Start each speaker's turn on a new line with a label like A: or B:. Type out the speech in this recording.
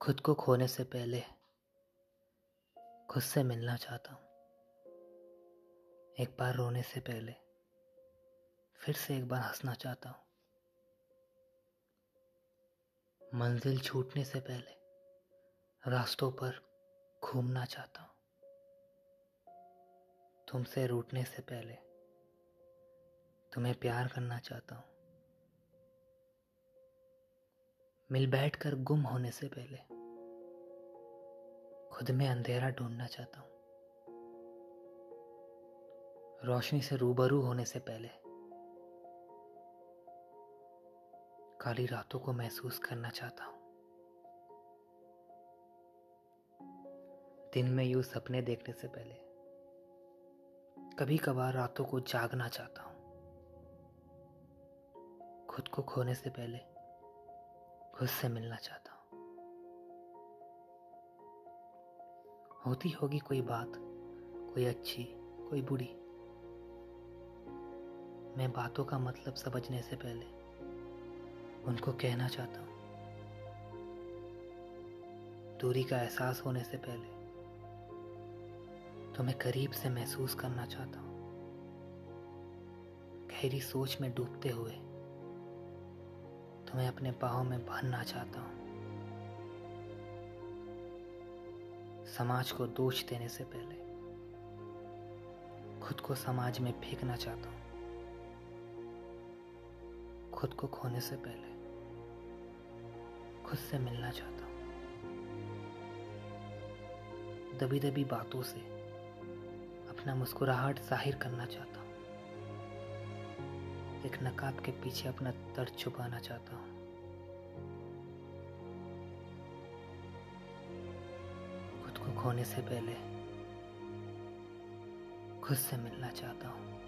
A: खुद को खोने से पहले खुद से मिलना चाहता हूँ। एक बार रोने से पहले फिर से एक बार हंसना चाहता हूँ। मंजिल छूटने से पहले रास्तों पर घूमना चाहता हूँ। तुमसे रूठने से पहले तुम्हें प्यार करना चाहता हूँ। मिल बैठकर गुम होने से पहले खुद में अंधेरा ढूंढना चाहता हूँ। रोशनी से रूबरू होने से पहले काली रातों को महसूस करना चाहता हूँ। दिन में यूँ सपने देखने से पहले कभी कभार रातों को जागना चाहता हूँ। खुद को खोने से पहले खुद से मिलना चाहता हूँ। होती होगी कोई बात, कोई अच्छी, कोई बुरी। मैं बातों का मतलब समझने से पहले उनको कहना चाहता हूँ। दूरी का एहसास होने से पहले तो मैं करीब से महसूस करना चाहता हूँ। गहरी सोच में डूबते हुए तुम्हें अपने बाहों में भरना चाहता हूँ। समाज को दोष देने से पहले खुद को समाज में फेंकना चाहता हूँ। खुद को खोने से पहले खुद से मिलना चाहता हूँ। दबी दबी बातों से अपना मुस्कुराहट ज़ाहिर करना चाहता हूँ। एक नकाब के पीछे अपना दर्द छुपाना चाहता हूँ। खुद को खोने से पहले खुद से मिलना चाहता हूँ।